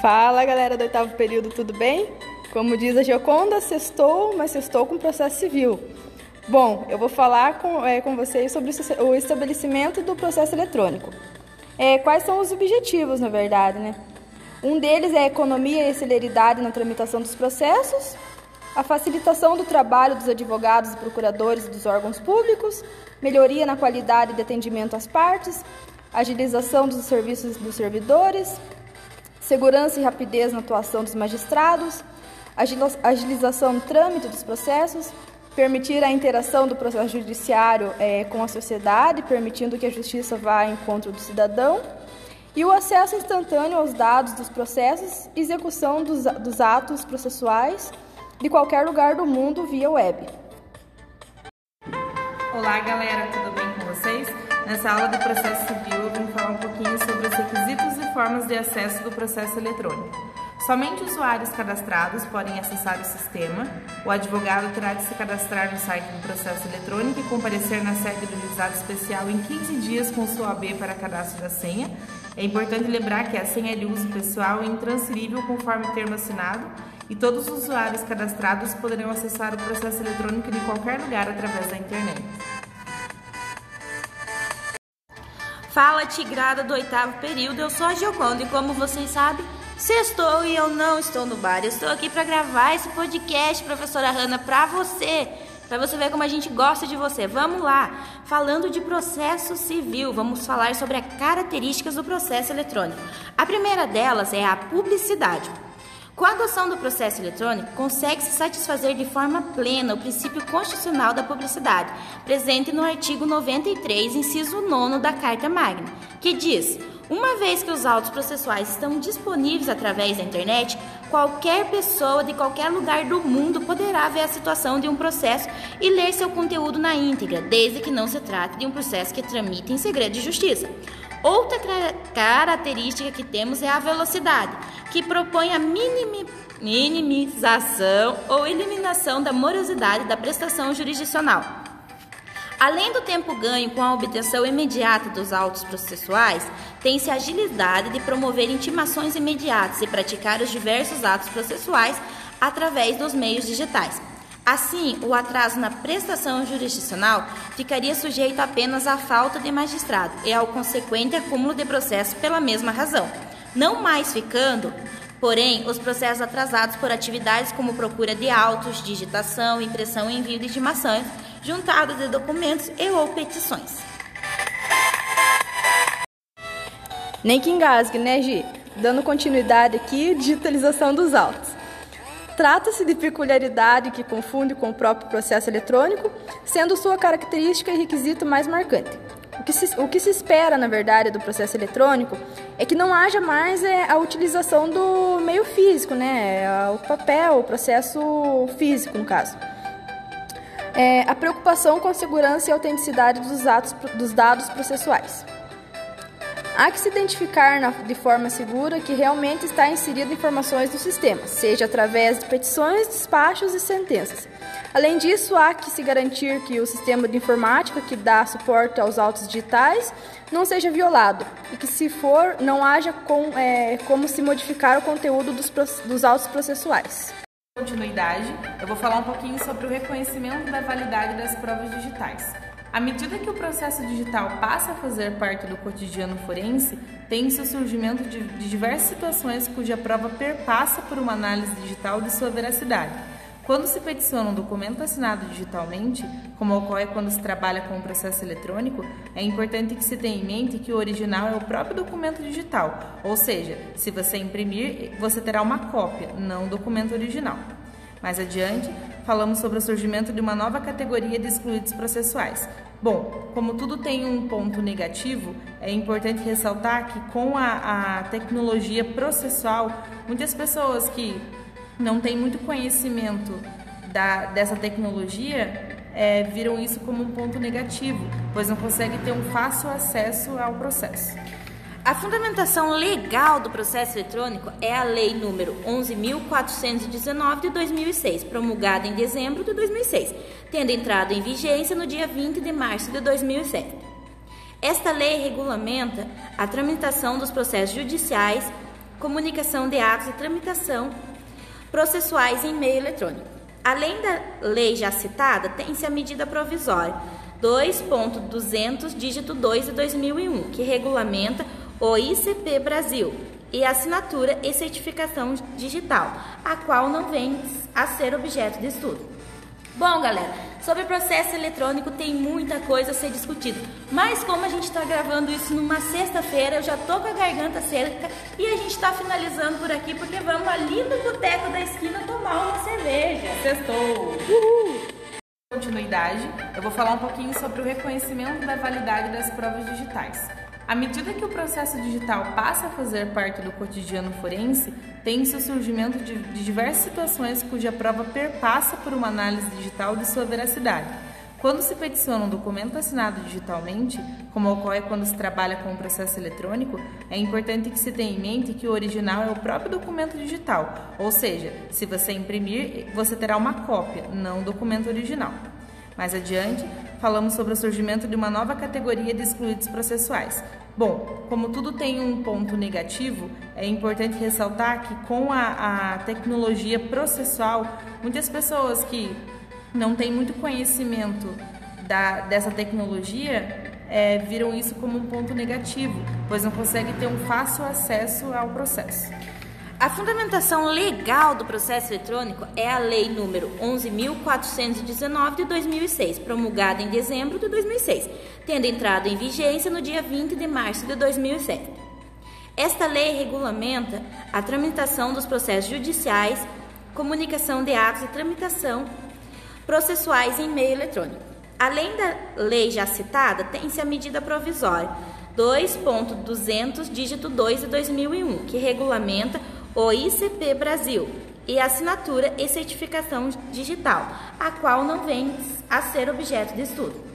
Fala galera do oitavo período, tudo bem? Como diz a Gioconda, sextou, mas sextou com processo civil. Bom, eu vou falar com, é, com vocês sobre o estabelecimento do processo eletrônico. É, quais são os objetivos, na verdade, né? Um deles é a economia e celeridade na tramitação dos processos, a facilitação do trabalho dos advogados, procuradores e dos órgãos públicos, melhoria na qualidade de atendimento às partes, agilização dos serviços dos servidores, segurança e rapidez na atuação dos magistrados, agilização no trâmite dos processos, permitir a interação do processo judiciário é, com a sociedade, permitindo que a justiça vá ao encontro do cidadão, e o acesso instantâneo aos dados dos processos execução dos, dos atos processuais de qualquer lugar do mundo via web. Olá, galera, tudo bem? Nessa aula de processo civil, vim falar um pouquinho sobre os requisitos e formas de acesso do processo eletrônico. Somente usuários cadastrados podem acessar o sistema. O advogado terá de se cadastrar no site do processo eletrônico e comparecer na sede do juizado especial em 15 dias com sua AB para cadastro da senha. É importante lembrar que a senha é de uso pessoal e intransferível conforme o termo assinado e todos os usuários cadastrados poderão acessar o processo eletrônico de qualquer lugar através da internet. Fala Tigrada do oitavo período, eu sou a Gioconda e como vocês sabem, Sextou e eu não estou no bar. Eu estou aqui para gravar esse podcast, professora Hanna, para você. Para você ver como a gente gosta de você. Vamos lá. Falando de processo civil, vamos falar sobre as características do processo eletrônico. A primeira delas é a publicidade. Com a adoção do processo eletrônico, consegue-se satisfazer de forma plena o princípio constitucional da publicidade, presente no artigo 93, inciso 9 da Carta Magna, que diz: uma vez que os autos processuais estão disponíveis através da internet, qualquer pessoa de qualquer lugar do mundo poderá ver a situação de um processo e ler seu conteúdo na íntegra, desde que não se trate de um processo que tramite em segredo de justiça. Outra característica que temos é a velocidade, que propõe a minimização ou eliminação da morosidade da prestação jurisdicional. Além do tempo ganho com a obtenção imediata dos autos processuais, tem-se a agilidade de promover intimações imediatas e praticar os diversos atos processuais através dos meios digitais. Assim, o atraso na prestação jurisdicional ficaria sujeito apenas à falta de magistrado e ao consequente acúmulo de processos pela mesma razão, não mais ficando Porém, os processos atrasados por atividades como procura de autos, digitação, impressão e envio de intimações, juntada de documentos e ou petições. Nem que engasgue, né, Gi? Dando continuidade aqui, digitalização dos autos. Trata-se de peculiaridade que confunde com o próprio processo eletrônico, sendo sua característica e requisito mais marcante. O que, se, o que se espera, na verdade, do processo eletrônico é que não haja mais é, a utilização do meio físico, né? O papel, o processo físico, no caso. É, a preocupação com a segurança e autenticidade dos, atos, dos dados processuais. Há que se identificar de forma segura que realmente está inserido informações no sistema, seja através de petições, despachos e sentenças Além disso, há que se garantir que o sistema de informática que dá suporte aos autos digitais não seja violado e que, se for, não haja com, é, como se modificar o conteúdo dos, dos autos processuais. Continuidade, eu vou falar um pouquinho sobre o reconhecimento da validade das provas digitais. À medida que o processo digital passa a fazer parte do cotidiano forense, tem-se o surgimento de, de diversas situações cuja prova perpassa por uma análise digital de sua veracidade. Quando se peticiona um documento assinado digitalmente, como ocorre quando se trabalha com um processo eletrônico, é importante que se tenha em mente que o original é o próprio documento digital, ou seja, se você imprimir, você terá uma cópia, não o documento original. Mais adiante, falamos sobre o surgimento de uma nova categoria de excluídos processuais. Bom, como tudo tem um ponto negativo, é importante ressaltar que com a, a tecnologia processual, muitas pessoas que não tem muito conhecimento da, dessa tecnologia é, viram isso como um ponto negativo, pois não conseguem ter um fácil acesso ao processo. A fundamentação legal do processo eletrônico é a Lei número 11.419 de 2006, promulgada em dezembro de 2006, tendo entrado em vigência no dia 20 de março de 2007. Esta lei regulamenta a tramitação dos processos judiciais comunicação de atos e tramitação processuais em meio eletrônico. Além da lei já citada, tem-se a medida provisória 2.200, dígito 2 de 2001, que regulamenta o ICP Brasil e assinatura e certificação digital, a qual não vem a ser objeto de estudo. Bom, galera, sobre processo eletrônico tem muita coisa a ser discutida, mas como a gente está gravando isso numa sexta-feira, eu já tô com a garganta seca e a gente está finalizando por aqui porque vamos ali no boteco da esquina tomar uma cerveja. Sextou! Uhul! Continuidade, eu vou falar um pouquinho sobre o reconhecimento da validade das provas digitais. À medida que o processo digital passa a fazer parte do cotidiano forense, tem-se o surgimento de, de diversas situações cuja prova perpassa por uma análise digital de sua veracidade. Quando se peticiona um documento assinado digitalmente, como ocorre quando se trabalha com o um processo eletrônico, é importante que se tenha em mente que o original é o próprio documento digital, ou seja, se você imprimir, você terá uma cópia, não o documento original. Mais adiante, falamos sobre o surgimento de uma nova categoria de excluídos processuais. Bom, como tudo tem um ponto negativo, é importante ressaltar que com a, a tecnologia processual, muitas pessoas que não têm muito conhecimento da, dessa tecnologia é, viram isso como um ponto negativo, pois não conseguem ter um fácil acesso ao processo. A fundamentação legal do processo eletrônico é a Lei número 11.419 de 2006, promulgada em dezembro de 2006, tendo entrado em vigência no dia 20 de março de 2007. Esta lei regulamenta a tramitação dos processos judiciais, comunicação de atos e tramitação processuais em meio eletrônico. Além da lei já citada, tem-se a medida provisória 2.200, dígito 2 de 2001, que regulamenta o ICP Brasil e assinatura e certificação digital, a qual não vem a ser objeto de estudo.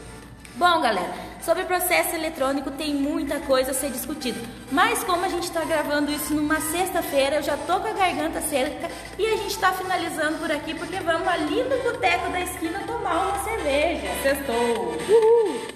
Bom, galera, sobre processo eletrônico tem muita coisa a ser discutida, mas como a gente está gravando isso numa sexta-feira, eu já tô com a garganta seca e a gente está finalizando por aqui porque vamos ali no boteco da esquina tomar uma cerveja. Sextou! Uhul!